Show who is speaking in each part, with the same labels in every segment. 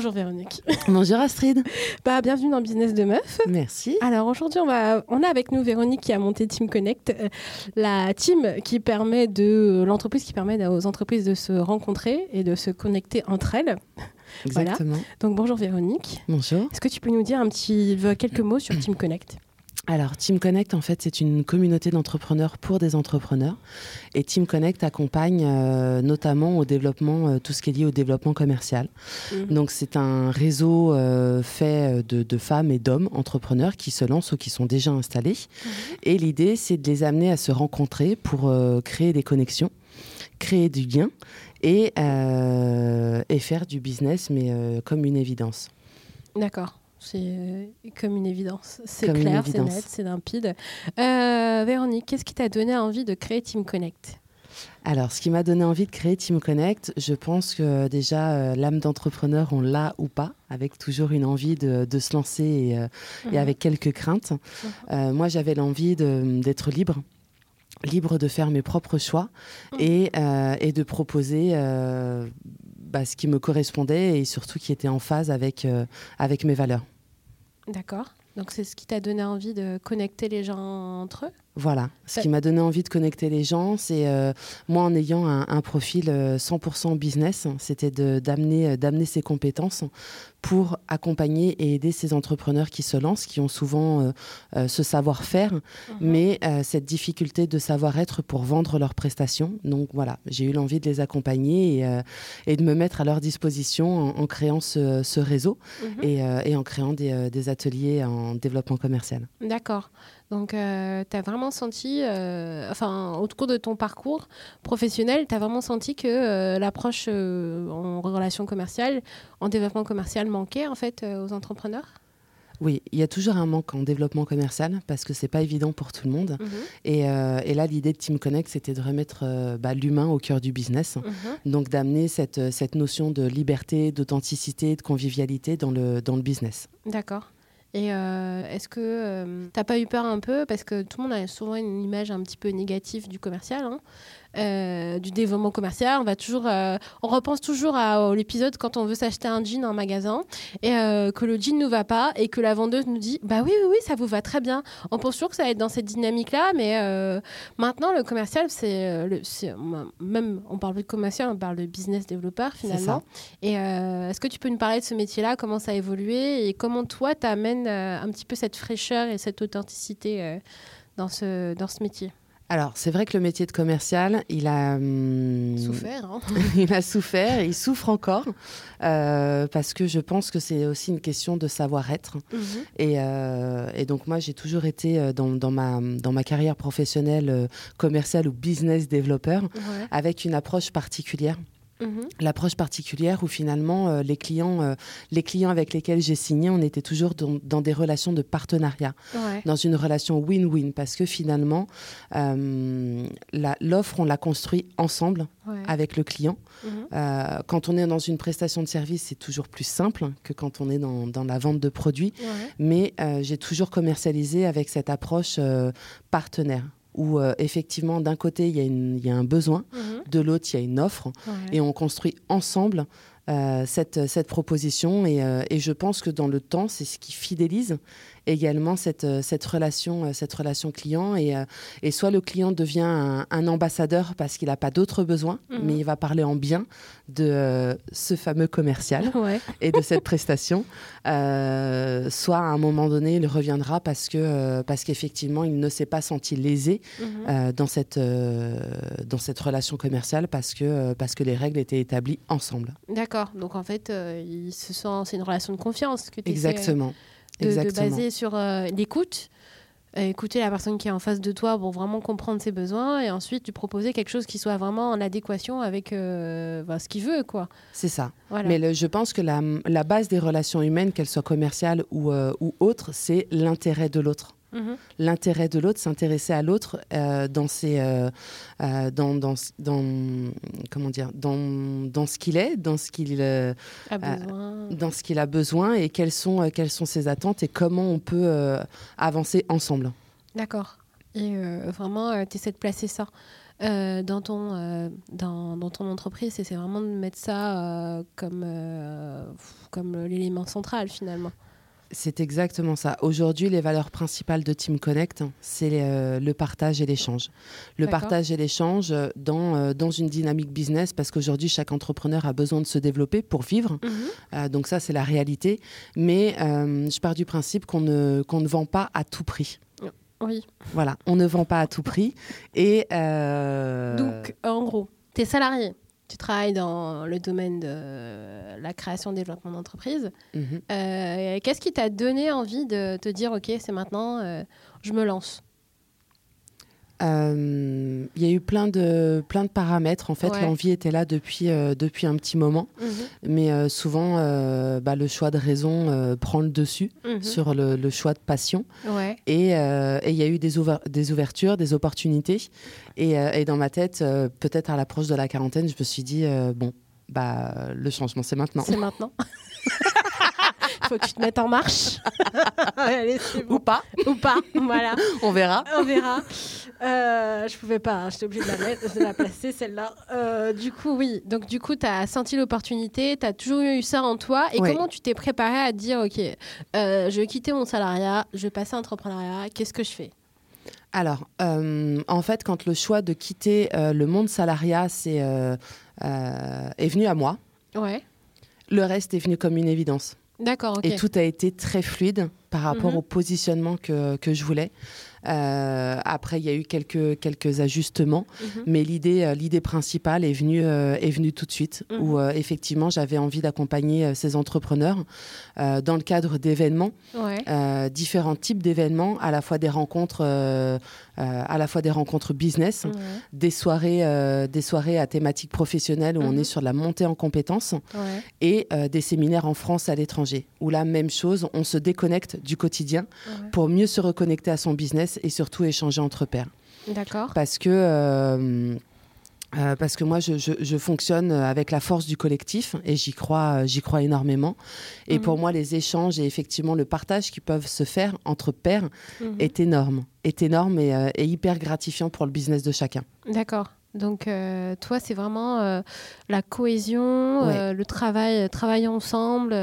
Speaker 1: Bonjour Véronique.
Speaker 2: Bonjour Astrid.
Speaker 1: Bah, bienvenue dans Business de Meuf.
Speaker 2: Merci.
Speaker 1: Alors aujourd'hui, on, va, on a avec nous Véronique qui a monté Team Connect, euh, la team qui permet de l'entreprise qui permet aux entreprises de se rencontrer et de se connecter entre elles.
Speaker 2: Exactement.
Speaker 1: Donc bonjour Véronique.
Speaker 2: Bonjour.
Speaker 1: Est-ce que tu peux nous dire un petit quelques mots sur Team Connect?
Speaker 2: Alors, Team Connect, en fait, c'est une communauté d'entrepreneurs pour des entrepreneurs. Et Team Connect accompagne euh, notamment au développement, euh, tout ce qui est lié au développement commercial. Mhm. Donc, c'est un réseau euh, fait de, femmes et d'hommes entrepreneurs qui se lancent ou qui sont déjà installés. Mhm. Et l'idée, c'est de les amener à se rencontrer pour créer des connexions, créer du lien et, et faire du business, mais comme une évidence.
Speaker 1: D'accord. C'est euh, comme une évidence. C'est clair, c'est net, c'est limpide. Euh, Véronique, qu'est-ce qui t'a donné envie de créer Team Connect?
Speaker 2: Alors, ce qui m'a donné envie de créer Team Connect, je pense que déjà euh, l'âme d'entrepreneur, on l'a ou pas, avec toujours une envie de, se lancer et, mhm. avec quelques craintes. Mhm. moi, j'avais l'envie d'être libre, libre de faire mes propres choix mhm. et, et, de proposer bah, ce qui me correspondait et surtout qui était en phase avec, avec mes valeurs.
Speaker 1: D'accord. Donc c'est ce qui t'a donné envie de connecter les gens entre eux?
Speaker 2: Voilà, ce qui m'a donné envie de connecter les gens, c'est euh, moi en ayant un, profil 100% euh, business, c'était d'amener euh, d'amener ses compétences pour accompagner et aider ces entrepreneurs qui se lancent, qui ont souvent ce savoir-faire, mhm. mais cette difficulté de savoir-être pour vendre leurs prestations. Donc voilà, j'ai eu l'envie de les accompagner et, de me mettre à leur disposition en, créant ce, réseau mhm. et, en créant des, des ateliers en développement commercial.
Speaker 1: D'accord. Donc, euh, tu as vraiment senti, euh, enfin, au cours de ton parcours professionnel, tu as vraiment senti que euh, l'approche en relation commerciale, en développement commercial manquait en fait aux entrepreneurs?
Speaker 2: Oui, il y a toujours un manque en développement commercial parce que c'est pas évident pour tout le monde. Mhm. et, là, l'idée de Team Connect, c'était de remettre bah, l'humain au cœur du business. Mhm. Donc d'amener cette, cette notion de liberté, d'authenticité, de convivialité dans le, dans le business.
Speaker 1: D'accord. Et euh, est-ce que euh, t'as pas eu peur un peu? Parce que tout le monde a souvent une image un petit peu négative du commercial. Hein euh, du développement commercial. On va toujours, euh, on repense toujours à, l'épisode quand on veut s'acheter un jean en magasin et euh, que le jean ne va pas et que la vendeuse nous dit bah oui oui oui ça vous va très bien. On pense toujours que ça va être dans cette dynamique là, mais maintenant le commercial c'est même on parle de commercial, on parle de business développeur finalement. Et est-ce que tu peux nous parler de ce métier là, comment ça a évolué et comment toi t'amènes un petit peu cette fraîcheur et cette authenticité dans ce dans ce métier?
Speaker 2: Alors, c'est vrai que le métier de commercial, il a
Speaker 1: hum, souffert. Hein
Speaker 2: il a souffert, il souffre encore, euh, parce que je pense que c'est aussi une question de savoir-être. Mhm. Euh, et, donc, moi, j'ai toujours été euh, dans, ma, dans ma carrière professionnelle commerciale ou business développeur avec une approche particulière. Mhm. L'approche particulière où finalement euh, les clients, euh, les clients avec lesquels j'ai signé, on était toujours dans, des relations de partenariat, dans une relation win-win, parce que finalement euh, l'offre on l'a construit ensemble avec le client. Mhm. quand on est dans une prestation de service, c'est toujours plus simple que quand on est dans, dans la vente de produits, mais j'ai toujours commercialisé avec cette approche partenaire où euh, effectivement d'un côté il y, a un besoin, mhm. de l'autre il y a une offre, et on construit ensemble euh, cette, cette, proposition. Et, euh, et, je pense que dans le temps, c'est ce qui fidélise également cette, euh, cette, relation, euh, cette relation client. Et, euh, et soit le client devient un, ambassadeur parce qu'il n'a pas d'autres besoins, mhm. mais il va parler en bien de ce fameux commercial et de cette prestation. soit à un moment donné, il reviendra parce que parce qu'effectivement, il ne s'est pas senti lésé mhm. dans, cette, dans cette relation commerciale parce que, parce que les règles étaient établies ensemble.
Speaker 1: D'accord. Donc en fait, il se sent, c'est une relation de confiance que
Speaker 2: tu Exactement
Speaker 1: de, baser sur euh, l'écoute. Euh, écouter la personne qui est en face de toi pour vraiment comprendre ses besoins et ensuite lui proposer quelque chose qui soit vraiment en adéquation avec euh, bah, ce qu'il veut quoi.
Speaker 2: C'est ça. Mais je pense que la, la, base des relations humaines, qu'elles soient commerciales ou, ou autres, c'est l'intérêt de l'autre. Mhm. L'intérêt de l'autre, s'intéresser à l'autre euh, dans ses, euh, euh, dans, dans, dans, comment dire, dans, dans ce qu'il est, dans ce qu'il
Speaker 1: a besoin,
Speaker 2: dans ce qu'il a besoin et quelles sont, quelles sont ses attentes et comment on peut avancer ensemble.
Speaker 1: D'accord. Et vraiment, tu essaies de placer ça. dans, ton, dans, dans, ton entreprise et c'est vraiment de mettre ça comme, comme l'élément central finalement.
Speaker 2: C'est exactement ça. Aujourd'hui, les valeurs principales de Team Connect, c'est euh, le partage et l'échange. Le partage et l'échange dans, euh, dans une dynamique business, parce qu'aujourd'hui, chaque entrepreneur a besoin de se développer pour vivre. Mhm. Euh, donc ça, c'est la réalité. Mais je pars du principe qu'on ne, qu'on ne vend pas à tout prix.
Speaker 1: Oui.
Speaker 2: Voilà, on ne vend pas à tout prix. Et
Speaker 1: Donc, en gros, tu es salarié tu travailles dans le domaine de la création et développement d'entreprise. Mhm. Euh, qu'est-ce qui t'a donné envie de te dire, OK, c'est maintenant, euh, je me lance?
Speaker 2: Euh, il y a eu plein de, plein de paramètres. En fait, l'envie était là depuis, euh, depuis un petit moment. Mhm. Mais euh, souvent, bah, le choix de raison prend le dessus mhm. sur le, choix de passion. Et il y a eu des, des ouvertures, des opportunités. Et, et dans ma tête, peut-être à l'approche de la quarantaine, je me suis dit, bon, bah, le changement, c'est maintenant.
Speaker 1: C'est maintenant. faut que tu te mettes en marche.
Speaker 2: Ou pas.
Speaker 1: Ou pas, voilà.
Speaker 2: On verra.
Speaker 1: On verra. Euh, je pouvais pas, hein, j'étais obligée de la, mettre, de la placer celle-là. Euh, du coup, oui. Donc, du coup, tu as senti l'opportunité, tu as toujours eu ça en toi. Et comment tu t'es préparé à dire, OK, euh, je vais quitter mon salariat, je vais passer à l'entrepreneuriat, qu'est-ce que je fais?
Speaker 2: Alors, euh, en fait, quand le choix de quitter le monde salariat c'est, est venu à moi,
Speaker 1: ouais.
Speaker 2: le reste est venu comme une évidence.
Speaker 1: D'accord.
Speaker 2: Et tout a été très fluide par rapport mhm. au positionnement que, que je voulais. Euh, après, il y a eu quelques, quelques ajustements, mhm. mais l'idée, euh, l'idée principale est venue, euh, est venue tout de suite, mhm. où effectivement, j'avais envie d'accompagner ces entrepreneurs dans le cadre d'événements, différents types d'événements, à la fois des rencontres, à la fois des rencontres business, des soirées, des soirées à thématique professionnelle où on mhm. est sur la montée en compétences, et des séminaires en France à l'étranger, où la même chose, on se déconnecte du quotidien pour mieux se reconnecter à son business et surtout échanger entre pairs.
Speaker 1: D'accord.
Speaker 2: Parce que. Euh, euh, parce que moi, je, je, fonctionne avec la force du collectif et j'y crois, j'y crois énormément. Et pour mhm. moi, les échanges et effectivement le partage qui peuvent se faire entre pairs mhm. est énorme, est énorme et, euh, et hyper gratifiant pour le business de chacun.
Speaker 1: D'accord. Donc, euh, toi, c'est vraiment euh, la cohésion, euh, le travail, travailler ensemble,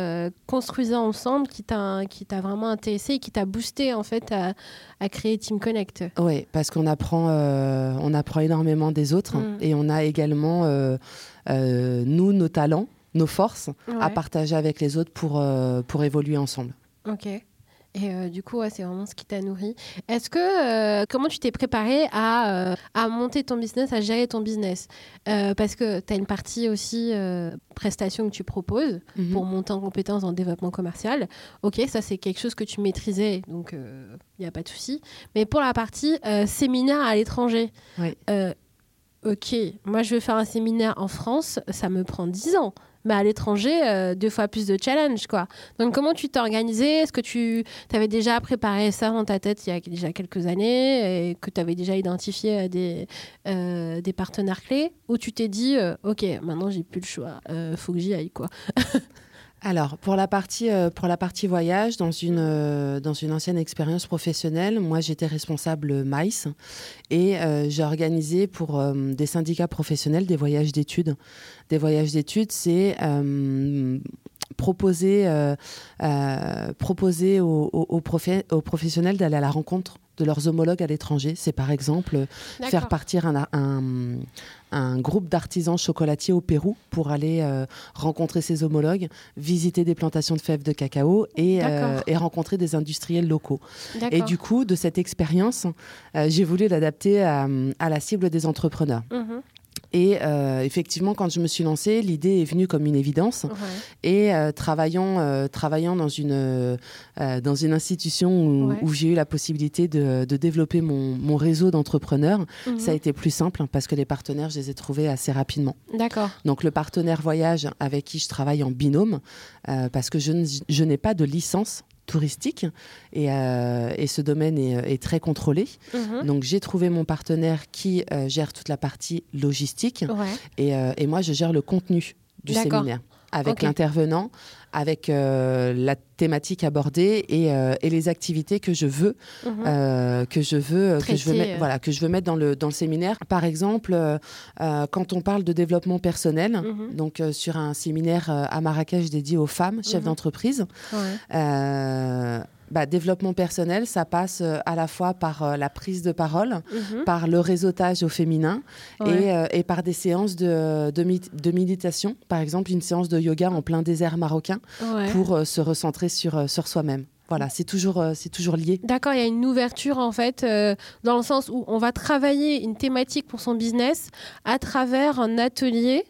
Speaker 1: construisant ensemble qui t'a, qui t'a vraiment intéressé et qui t'a boosté en fait à, à créer Team Connect.
Speaker 2: Oui, parce qu'on apprend, on apprend énormément des autres mm. et on a également, nous, nos talents, nos forces à partager avec les autres pour, pour évoluer ensemble.
Speaker 1: Ok. Et euh, du coup, c'est vraiment ce qui t'a nourri. Est-ce que euh, comment tu t'es préparé à, euh, à, monter ton business, à gérer ton business? Parce que tu as une partie aussi prestation que tu proposes mhm. pour monter en compétence en développement commercial. Ok, ça c'est quelque chose que tu maîtrisais, donc il n'y a pas de souci. Mais pour la partie séminaire à l'étranger, ok, moi je veux faire un séminaire en France, ça me prend 10 ans mais à l'étranger, euh, deux fois plus de challenge, quoi. Donc, comment tu t'es organisé Est-ce que tu avais déjà préparé ça dans ta tête il y a déjà quelques années et que tu avais déjà identifié euh, des, euh, des partenaires clés? Ou tu t'es dit, OK, maintenant, j'ai plus le choix, faut que j'y aille, quoi?
Speaker 2: Alors, pour la partie, pour la partie voyage, dans une, dans une ancienne expérience professionnelle, moi j'étais responsable MICE et j'ai organisé pour des syndicats professionnels des voyages d'études. Des voyages d'études, c'est proposer, proposer aux, aux professionnels d'aller à la rencontre de leurs homologues à l'étranger. C'est par exemple faire partir un, un, groupe d'artisans chocolatiers au Pérou pour aller euh, rencontrer ses homologues, visiter des plantations de fèves de cacao et, euh, et rencontrer des industriels locaux. Et du coup, de cette expérience, euh, j'ai voulu l'adapter à, la cible des entrepreneurs. Mhm. Et euh, effectivement, quand je me suis lancée, l'idée est venue comme une évidence. Et euh, travaillant, euh, travaillant dans, une, dans une institution où, j'ai eu la possibilité de, de développer mon, mon réseau d'entrepreneurs, mhm. ça a été plus simple hein, parce que les partenaires, je les ai trouvés assez rapidement.
Speaker 1: D'accord.
Speaker 2: Donc le partenaire voyage avec qui je travaille en binôme, parce que je n'ai pas de licence touristique et, euh, et ce domaine est, est très contrôlé. Mhm. Donc j'ai trouvé mon partenaire qui euh, gère toute la partie logistique et, euh, et, moi je gère le contenu du séminaire. Avec l'intervenant, avec euh, la thématique abordée et, euh, et, les activités que je veux, mhm. euh, que je veux, que je veux, mettre, voilà, que je veux mettre dans le dans le séminaire. Par exemple, quand on parle de développement personnel, mhm. donc sur un séminaire à Marrakech dédié aux femmes chefs mhm. d'entreprise. Bah, développement personnel, ça passe à la fois par la prise de parole, par le réseautage au féminin et, et, par des séances de, de, de, méditation. Par exemple, une séance de yoga en plein désert marocain pour euh, se recentrer sur, euh, sur soi-même. Voilà, c'est toujours, euh, c'est toujours lié.
Speaker 1: D'accord, il y a une ouverture en fait, dans le sens où on va travailler une thématique pour son business à travers un atelier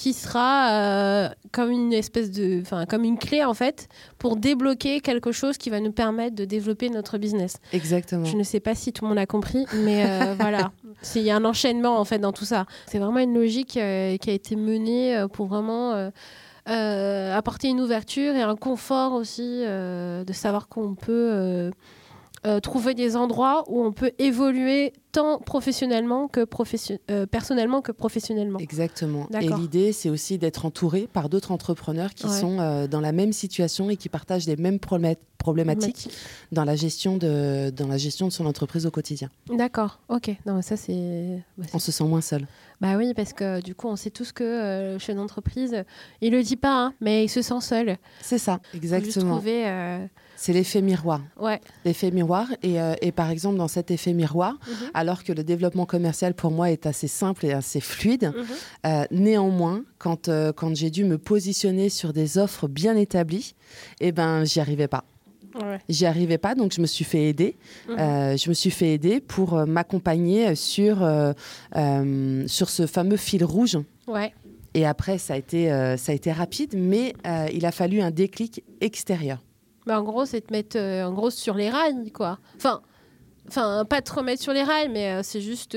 Speaker 1: qui sera comme une espèce de, enfin comme une clé en fait pour débloquer quelque chose qui va nous permettre de développer notre business.
Speaker 2: Exactement.
Speaker 1: Je ne sais pas si tout le monde a compris, mais voilà, il y a un enchaînement en fait dans tout ça. C'est vraiment une logique qui a été menée pour vraiment euh, apporter une ouverture et un confort aussi euh, de savoir qu'on peut euh, trouver des endroits où on peut évoluer tant professionnellement que personnellement que professionnellement.
Speaker 2: Exactement. Et l'idée, c'est aussi d'être entouré par d'autres entrepreneurs qui sont dans la même situation et qui partagent les mêmes problématiques dans la gestion de dans la gestion de son entreprise au quotidien.
Speaker 1: D'accord. Ok. Non, ça c'est.
Speaker 2: Bah, on se sent moins seul.
Speaker 1: Bah oui, parce que du coup, on sait tous que euh, le chef d'entreprise, il le dit pas, hein, mais il se sent seul.
Speaker 2: C'est ça, exactement. Euh, c'est l'effet miroir.
Speaker 1: Ouais.
Speaker 2: L'effet miroir. Et, euh, et, par exemple, dans cet effet miroir, mhm. alors que le développement commercial pour moi est assez simple et assez fluide, mhm. néanmoins, quand, quand j'ai dû me positionner sur des offres bien établies, eh ben, j'y arrivais pas. J'y arrivais pas, donc je me suis fait aider. Mhm. Euh, je me suis fait aider pour euh, m'accompagner sur, euh, sur ce fameux fil rouge.
Speaker 1: Ouais.
Speaker 2: Et après, ça a été, ça a été rapide, mais il a fallu un déclic extérieur.
Speaker 1: Bah, en gros, c'est te mettre en gros sur les rails, quoi. Enfin, enfin pas te remettre sur les rails, mais c'est juste.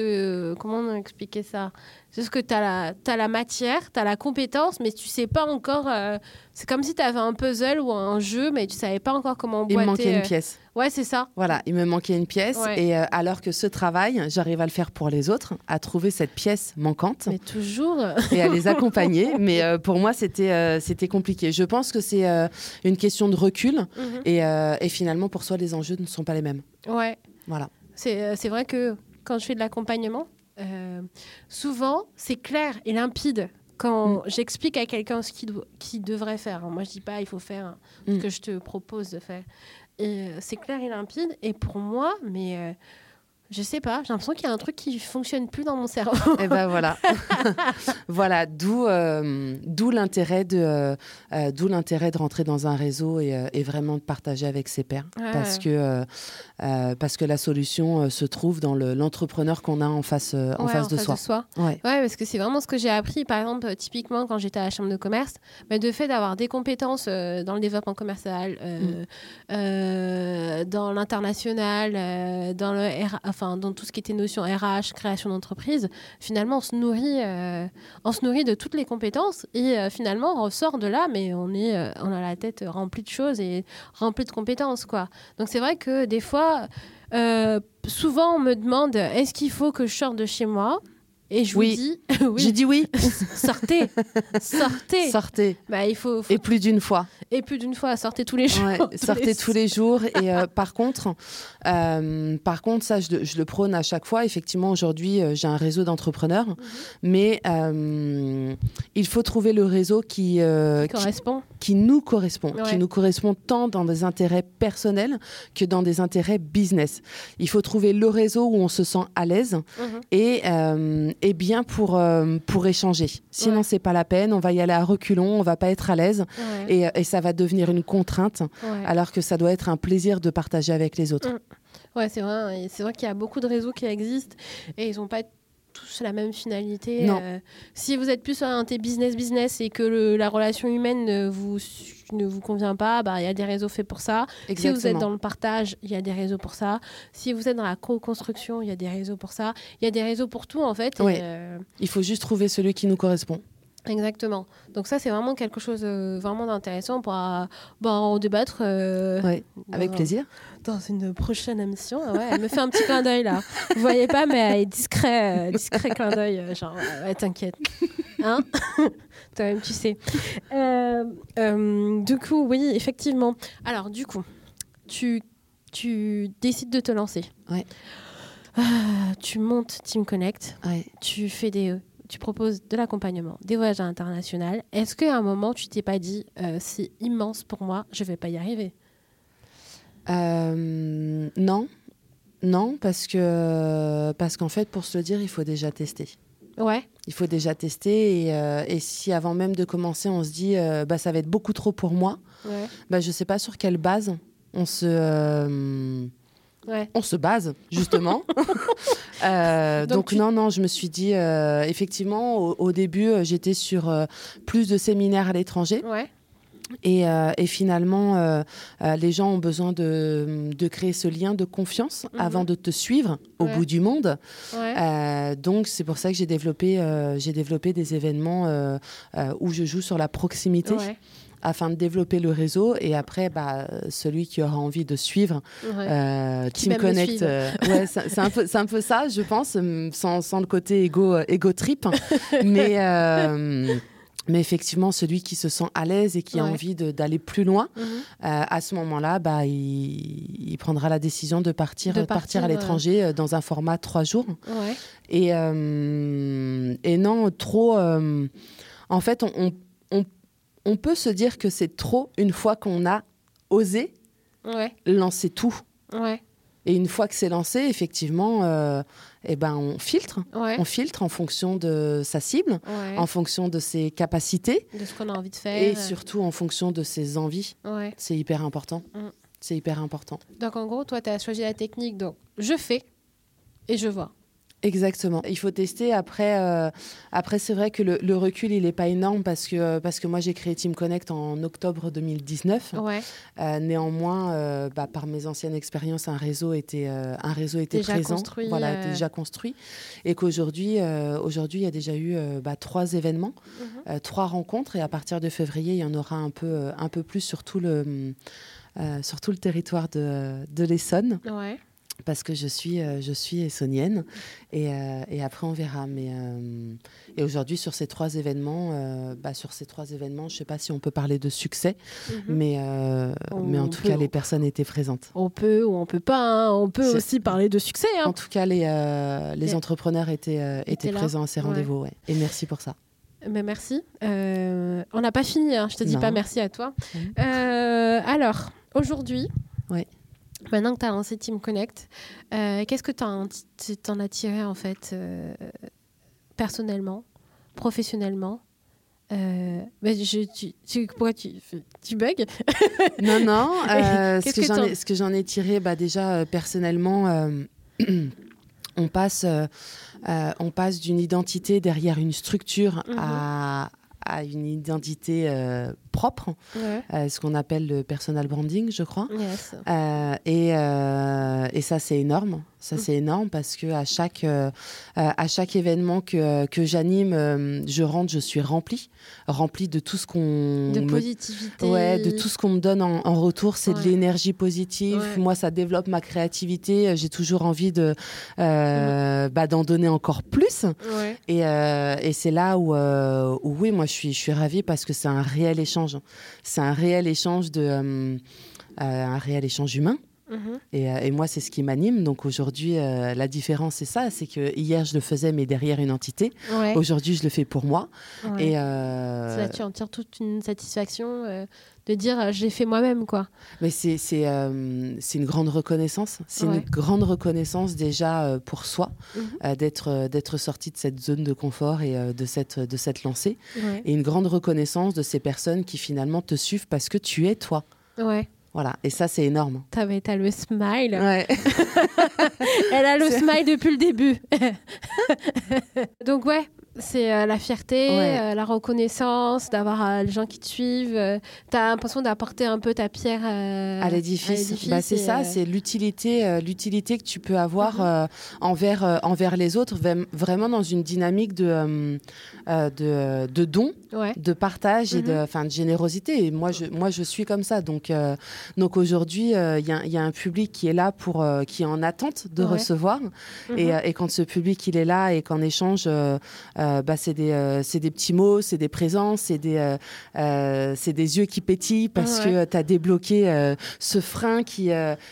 Speaker 1: comment expliquer ça? C'est ce que tu as, la, as la matière, tu as la compétence, mais tu sais pas encore. Euh, c'est comme si tu avais un puzzle ou un jeu, mais tu savais pas encore comment
Speaker 2: boîter. Il me manquait une euh. pièce.
Speaker 1: Ouais, c'est ça.
Speaker 2: Voilà, il me manquait une pièce. Et euh, alors que ce travail, j'arrive à le faire pour les autres, à trouver cette pièce manquante.
Speaker 1: Mais toujours.
Speaker 2: et à les accompagner. mais pour moi, c'était c'était compliqué. Je pense que c'est une question de recul. Mhm. et, et, finalement, pour soi, les enjeux ne sont pas les mêmes.
Speaker 1: Ouais.
Speaker 2: Voilà.
Speaker 1: C'est vrai que quand je fais de l'accompagnement, euh, souvent, c'est clair et limpide quand mm. j'explique à quelqu'un ce qu'il devrait faire. Moi, je dis pas il faut faire ce mm. que je te propose de faire. Et euh, c'est clair et limpide. Et pour moi, mais euh, je sais pas, j'ai l'impression qu'il y a un truc qui fonctionne plus dans mon cerveau.
Speaker 2: Et eh ben voilà, voilà, d'où euh, d'où l'intérêt de euh, euh, d'où l'intérêt de rentrer dans un réseau et, et, vraiment de partager avec ses pairs, parce que parce que la solution se trouve dans l'entrepreneur qu'on a en face en face, de, soi.
Speaker 1: soi. Ouais. parce que c'est vraiment ce que j'ai appris, par exemple, typiquement quand j'étais à la chambre de commerce, mais de fait d'avoir des compétences dans le développement commercial, mm. dans l'international, dans le enfin dans tout ce qui était notion RH, création d'entreprise, finalement, on se nourrit, euh, on se nourrit de toutes les compétences et euh, finalement, on ressort de là, mais on est, euh, on a la tête remplie de choses et remplie de compétences, quoi. Donc c'est vrai que des fois, souvent, on me demande est-ce qu'il faut que je sorte de chez moi? Et je
Speaker 2: vous
Speaker 1: dis
Speaker 2: oui. J'ai dit oui.
Speaker 1: sortez, sortez.
Speaker 2: Sortez.
Speaker 1: Bah, il faut,
Speaker 2: Et plus d'une fois.
Speaker 1: Et plus d'une fois, sortez tous les jours.
Speaker 2: sortez tous les jours. Et euh, par contre, euh, par contre, ça, je, le prône à chaque fois. Effectivement, aujourd'hui, euh, j'ai un réseau d'entrepreneurs, mhm. mais il faut trouver le réseau qui,
Speaker 1: correspond,
Speaker 2: qui, nous correspond, qui nous correspond tant dans des intérêts personnels que dans des intérêts business. Il faut trouver le réseau où on se sent à l'aise mhm. et est bien pour, euh, pour échanger. Sinon, c'est pas la peine. On va y aller à reculons, on va pas être à l'aise et, et, ça va devenir une contrainte, alors que ça doit être un plaisir de partager avec les autres. Mm.
Speaker 1: Ouais, c'est vrai. C'est vrai qu'il y a beaucoup de réseaux qui existent et ils n'ont pas tous la même finalité. Euh, si vous êtes plus orienté business business et que la relation humaine ne vous ne vous convient pas, bah il y a des réseaux faits pour ça. Si vous êtes dans le partage, il y a des réseaux pour ça. Si vous êtes dans la co-construction, il y a des réseaux pour ça. Il y a des réseaux pour tout en fait.
Speaker 2: Euh, il faut juste trouver celui qui nous correspond.
Speaker 1: Exactement. Donc ça, c'est vraiment quelque chose euh, vraiment d'intéressant. pour en bah, débattre. Euh,
Speaker 2: avec plaisir.
Speaker 1: Dans une prochaine émission. Ah ouais, elle me fait un petit clin d'œil là. Vous voyez pas, mais elle est discret, euh, discret clin d'œil. genre, ouais, t'inquiète. Hein? Toi-même, tu sais. du coup, oui, effectivement. Alors, du coup, tu, tu décides de te lancer.
Speaker 2: Ouais.
Speaker 1: tu montes Team Connect.
Speaker 2: Ouais.
Speaker 1: Tu fais des tu proposes de l'accompagnement, des voyages internationaux. Est-ce qu'à un moment, tu t'es pas dit, euh, c'est immense pour moi, je vais pas y arriver?
Speaker 2: Euh, Non, non, parce que parce qu'en fait, pour se le dire, il faut déjà tester.
Speaker 1: Ouais.
Speaker 2: Il faut déjà tester et, euh, et si avant même de commencer, on se dit, bah ça va être beaucoup trop pour moi,
Speaker 1: ouais.
Speaker 2: bah je sais pas sur quelle base on se on se base, justement. Euh, donc, non, non, je me suis dit, euh, effectivement, au, début, euh, j'étais sur plus de séminaires à l'étranger. Et, finalement, les gens ont besoin de, créer ce lien de confiance mhm. avant de te suivre au bout du monde. donc, c'est pour ça que j'ai développé, j'ai développé des événements où je joue sur la proximité afin de développer le réseau. Et après, bah, celui qui aura envie de suivre euh, Team Connect, euh, ouais, c'est un, peu, un peu ça, je pense, sans, sans le côté égo, égo trip. mais. Euh, mais effectivement, celui qui se sent à l'aise et qui a envie d'aller plus loin, mhm. à ce moment-là, bah, il, prendra la décision de partir, de partir, à l'étranger dans un format trois jours. Et, et non, trop. en fait, on, on peut se dire que c'est trop une fois qu'on a osé lancer tout. Et une fois que c'est lancé, effectivement, euh, eh ben, on filtre. On filtre en fonction de sa cible, en fonction de ses capacités.
Speaker 1: De ce qu'on a envie de faire.
Speaker 2: Et surtout en fonction de ses envies. C'est hyper important. Mm. C'est hyper important.
Speaker 1: Donc en gros, toi, tu as choisi la technique. Donc je fais et je vois.
Speaker 2: Exactement. Il faut tester. Après, euh, après c'est vrai que le, recul, il n'est pas énorme parce que, parce que moi, j'ai créé Team Connect en octobre 2019.
Speaker 1: Ouais.
Speaker 2: Euh, néanmoins, euh, bah, par mes anciennes expériences, un réseau était, un réseau était
Speaker 1: déjà
Speaker 2: présent.
Speaker 1: Construit,
Speaker 2: voilà, déjà construit. Et qu'aujourd'hui, aujourd'hui, il y a déjà eu bah, trois événements, mhm. trois rencontres. Et à partir de février, il y en aura un peu, un peu plus sur tout le, sur tout le territoire de, de l'Essonne.
Speaker 1: Ouais
Speaker 2: parce que je suis, euh, je suis essonienne. Et, euh, et, après, on verra. Mais, euh, et aujourd'hui, sur ces trois événements, bah, sur ces trois événements, je ne sais pas si on peut parler de succès, mhm. mais, mais en tout cas, les personnes étaient présentes.
Speaker 1: On peut ou on peut pas. Hein. On peut aussi parler de succès. Hein.
Speaker 2: En tout cas, les, les entrepreneurs étaient, étaient présents à ces rendez-vous. Ouais. Et merci pour ça.
Speaker 1: Mais merci. on n'a pas fini. Hein. Je te dis pas merci à toi. alors, aujourd'hui.
Speaker 2: Ouais.
Speaker 1: Maintenant que tu as lancé Team Connect, euh, qu'est-ce que tu en, as tiré en fait euh, personnellement, professionnellement euh, je, tu, pourquoi tu, tu bugs?
Speaker 2: Non, non. ce, que j'en ai, ce que j'en ai tiré, bah, déjà personnellement, on passe, on passe d'une identité derrière une structure mhm. à, à une identité propre, euh, ce qu'on appelle le personal branding, je crois. Euh, et, euh, et, ça, c'est énorme. Ça, mm. c'est énorme parce que à chaque, à chaque événement que, que j'anime, je rentre, je suis remplie. Remplie de tout ce qu'on.
Speaker 1: De positivité.
Speaker 2: Ouais, de tout ce qu'on me donne en, retour. C'est de l'énergie positive. Moi, ça développe ma créativité. J'ai toujours envie de, mm. bah, d'en donner encore plus. Et, et c'est là où, où, oui, moi, je suis, je suis ravie parce que c'est un réel échange c'est un réel échange de, euh, euh, un réel échange humain. Mhm. Euh, et, moi, c'est ce qui m'anime. Donc aujourd'hui, la différence, c'est ça c'est que hier, je le faisais, mais derrière une entité. Aujourd'hui, je le fais pour moi. Et
Speaker 1: là, tu en tires toute une satisfaction de dire je l'ai fait moi-même. quoi.
Speaker 2: Mais c'est c'est une grande reconnaissance. C'est une grande reconnaissance déjà pour soi mhm. d'être d'être sorti de cette zone de confort et de, cette, de cette lancée. Et une grande reconnaissance de ces personnes qui finalement te suivent parce que tu es toi.
Speaker 1: Ouais.
Speaker 2: Voilà, et ça, c'est énorme.
Speaker 1: T'as le smile.
Speaker 2: Ouais.
Speaker 1: Elle a le smile depuis le début. Donc, ouais, c'est euh, la fierté, euh, la reconnaissance, d'avoir euh, les gens qui te suivent. tu as l'impression d'apporter un peu ta pierre
Speaker 2: à l'édifice. Bah, c'est ça, c'est l'utilité, l'utilité que tu peux avoir mhm. envers, envers les autres, vraiment dans une dynamique de, de, de don, de partage et de, mhm. de générosité. Et moi je, moi, je suis comme ça. Donc, donc aujourd'hui, il y, y, a un public qui est là, pour, qui est en attente de recevoir. Mhm. Et, et, quand ce public il est là et qu'en échange, bah, c'est des, des, petits mots, c'est des présences, c'est des, c'est des yeux qui pétillent parce que tu as débloqué ce frein qui,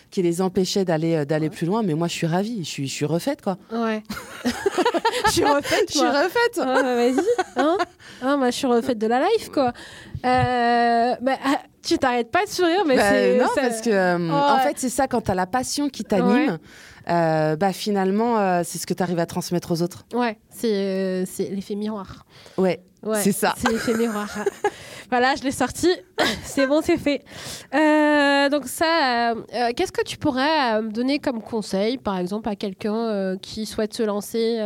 Speaker 2: qui les empêchait d'aller d'aller plus loin. Mais moi, je suis ravie, je suis, je suis refaite, quoi.
Speaker 1: Ouais. je suis refaite,
Speaker 2: Je suis refaite.
Speaker 1: Ah, bah, vas-y. Hein ah, moi, je suis refaite de la life, quoi. Euh, bah, ah, tu t'arrêtes pas de sourire, mais
Speaker 2: bah,
Speaker 1: c'est.
Speaker 2: Non, parce que, euh, en fait, c'est ça, quand tu as la passion qui t'anime, euh, bah, finalement, c'est ce que tu arrives à transmettre aux autres.
Speaker 1: Ouais, c'est l'effet miroir.
Speaker 2: Ouais, ouais c'est ça.
Speaker 1: C'est l'effet miroir. Voilà, je l'ai sorti. c'est bon, c'est fait. Euh, donc ça, euh, euh, qu'est-ce que tu pourrais me donner comme conseil, par exemple, à quelqu'un qui souhaite se lancer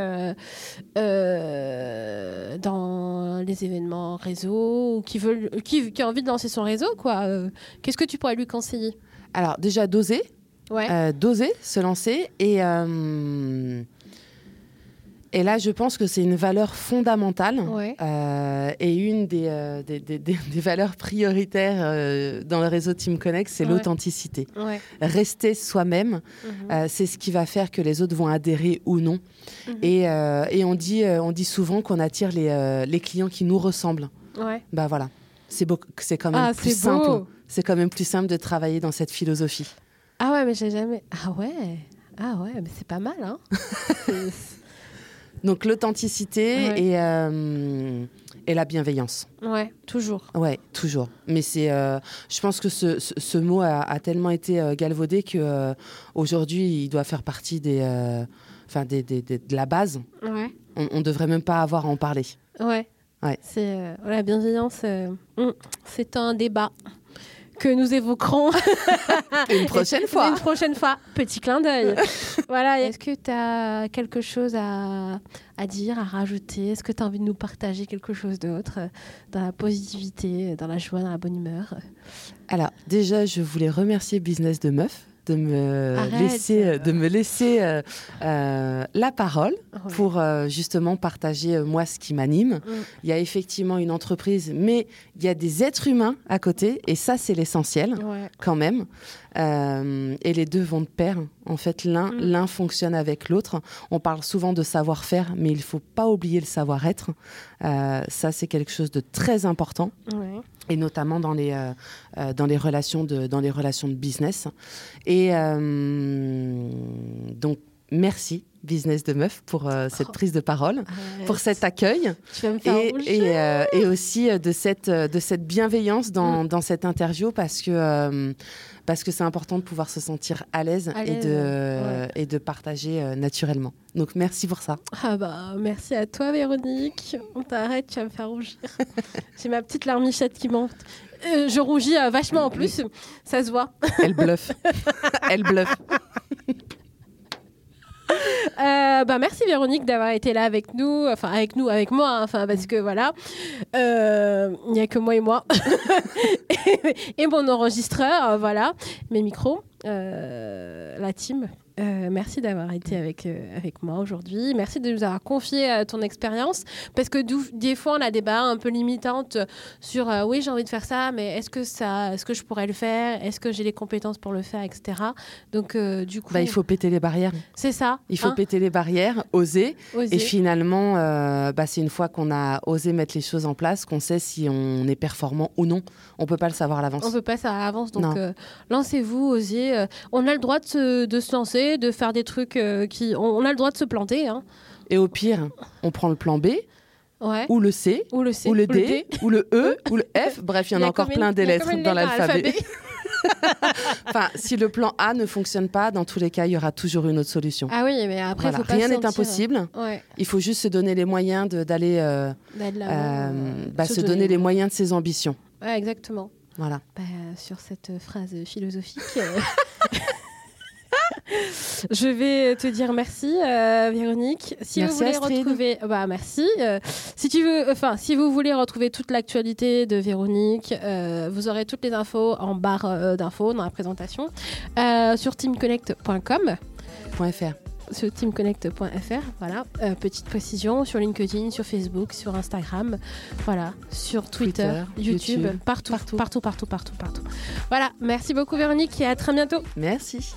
Speaker 1: dans les événements réseau ou qui, veut, qui, qui, a envie de lancer son réseau, quoi Qu'est-ce que tu pourrais lui conseiller?
Speaker 2: Alors déjà, doser.
Speaker 1: Ouais.
Speaker 2: doser, se lancer et et là, je pense que c'est une valeur fondamentale euh, et une des, euh, des, des, des, valeurs prioritaires euh, dans le réseau Team Connect, c'est l'authenticité. Rester soi-même, mhm. c'est ce qui va faire que les autres vont adhérer ou non. Mhm. Et, et, on, dit, on dit souvent qu'on attire les, les, clients qui nous ressemblent. Bah voilà, c'est c'est quand même ah, plus simple. C'est quand même plus simple de travailler dans cette philosophie.
Speaker 1: Ah ouais, mais j'ai jamais. Ah ouais. Ah ouais, mais c'est pas mal, hein
Speaker 2: Donc l'authenticité et, euh, et la bienveillance.
Speaker 1: Ouais, toujours.
Speaker 2: Ouais, toujours. Mais c'est, euh, je pense que ce, ce, mot a, tellement été euh, galvaudé que aujourd'hui, il doit faire partie des, enfin des, des, de la base.
Speaker 1: Ouais.
Speaker 2: On, ne devrait même pas avoir à en parler.
Speaker 1: Ouais.
Speaker 2: Ouais.
Speaker 1: C'est la bienveillance. Hmm, c'est un débat que nous évoquerons
Speaker 2: une prochaine fois.
Speaker 1: Une prochaine fois. Petit clin d'œil. voilà. Est-ce que tu as quelque chose à, à, dire, à rajouter? Est-ce que tu as envie de nous partager quelque chose d'autre dans la positivité, dans la joie, dans la bonne humeur?
Speaker 2: Alors, déjà, je voulais remercier Business de Meuf de me laisser, de me laisser euh, euh, la parole pour euh, justement partager moi ce qui m'anime. Mm. Il y a effectivement une entreprise, mais il y a des êtres humains à côté, et ça c'est l'essentiel quand même. Et les deux vont de pair. En fait, l'un mm. l'un fonctionne avec l'autre. On parle souvent de savoir-faire, mais il faut pas oublier le savoir-être. ça c'est quelque chose de très important. Et notamment dans les, dans, les relations de, dans les relations de business. Et euh, donc, merci Business de Meuf pour euh, cette oh. prise de parole, pour cet accueil
Speaker 1: et,
Speaker 2: euh, et, aussi de cette, de cette bienveillance dans, mm. dans cette interview parce que parce que c'est important de pouvoir se sentir à l'aise et, de, et de partager naturellement. Donc merci pour ça.
Speaker 1: Ah bah merci à toi Véronique. On t'arrête, tu vas me faire rougir. J'ai ma petite larmichette qui monte. Euh, je rougis euh, vachement en plus, ça se voit.
Speaker 2: Elle bluffe. Elle bluffe.
Speaker 1: Euh, bah merci Véronique d'avoir été là avec nous, enfin avec nous, avec moi, hein, enfin parce que voilà, il n'y a que moi et moi. Et, mon enregistreur, voilà, mes micros, la team. Euh, merci d'avoir été avec, euh, avec moi aujourd'hui. Merci de nous avoir confié euh, ton expérience. Parce que des fois, on a des barres un peu limitantes sur oui, j'ai envie de faire ça, mais est-ce que, ça, est -ce que je pourrais le faire? Est-ce que j'ai les compétences pour le faire, etc. Donc, du coup.
Speaker 2: Bah, il faut péter les barrières.
Speaker 1: C'est ça.
Speaker 2: Il faut hein. péter les barrières, oser. Et finalement, bah, c'est une fois qu'on a osé mettre les choses en place qu'on sait si on est performant ou non. On peut pas le savoir à l'avance.
Speaker 1: On peut pas savoir à l'avance. Donc, lancez-vous, osez. on a le droit de de se lancer de faire des trucs euh, qui. On, a le droit de se planter. Hein.
Speaker 2: Et au pire, on prend le plan B. Ou le C,
Speaker 1: ou le, C,
Speaker 2: ou le D, ou le E, ou le F. Bref, il y en a, encore plein des lettres dans l'alphabet. enfin, si le plan A ne fonctionne pas, dans tous les cas, il y aura toujours une autre solution.
Speaker 1: Ah oui, mais après,
Speaker 2: rien n'est impossible. Il faut juste se donner les moyens d'aller euh, euh, bah, se, donner, les moyens de ses ambitions.
Speaker 1: Ouais, exactement.
Speaker 2: Voilà.
Speaker 1: Bah, sur cette phrase philosophique. Je vais te dire merci, euh, Véronique. Si
Speaker 2: merci
Speaker 1: vous voulez retrouver, bah merci. Euh, si tu veux, enfin, si vous voulez retrouver toute l'actualité de Véronique, euh, vous aurez toutes les infos en barre d'infos dans la présentation sur teamconnect.com.
Speaker 2: .fr
Speaker 1: sur teamconnect.fr. Voilà, petite précision sur LinkedIn, sur Facebook, sur Instagram, voilà, sur Twitter, YouTube, partout, partout, partout, partout, partout, partout. Voilà, merci beaucoup Véronique et à très bientôt.
Speaker 2: Merci.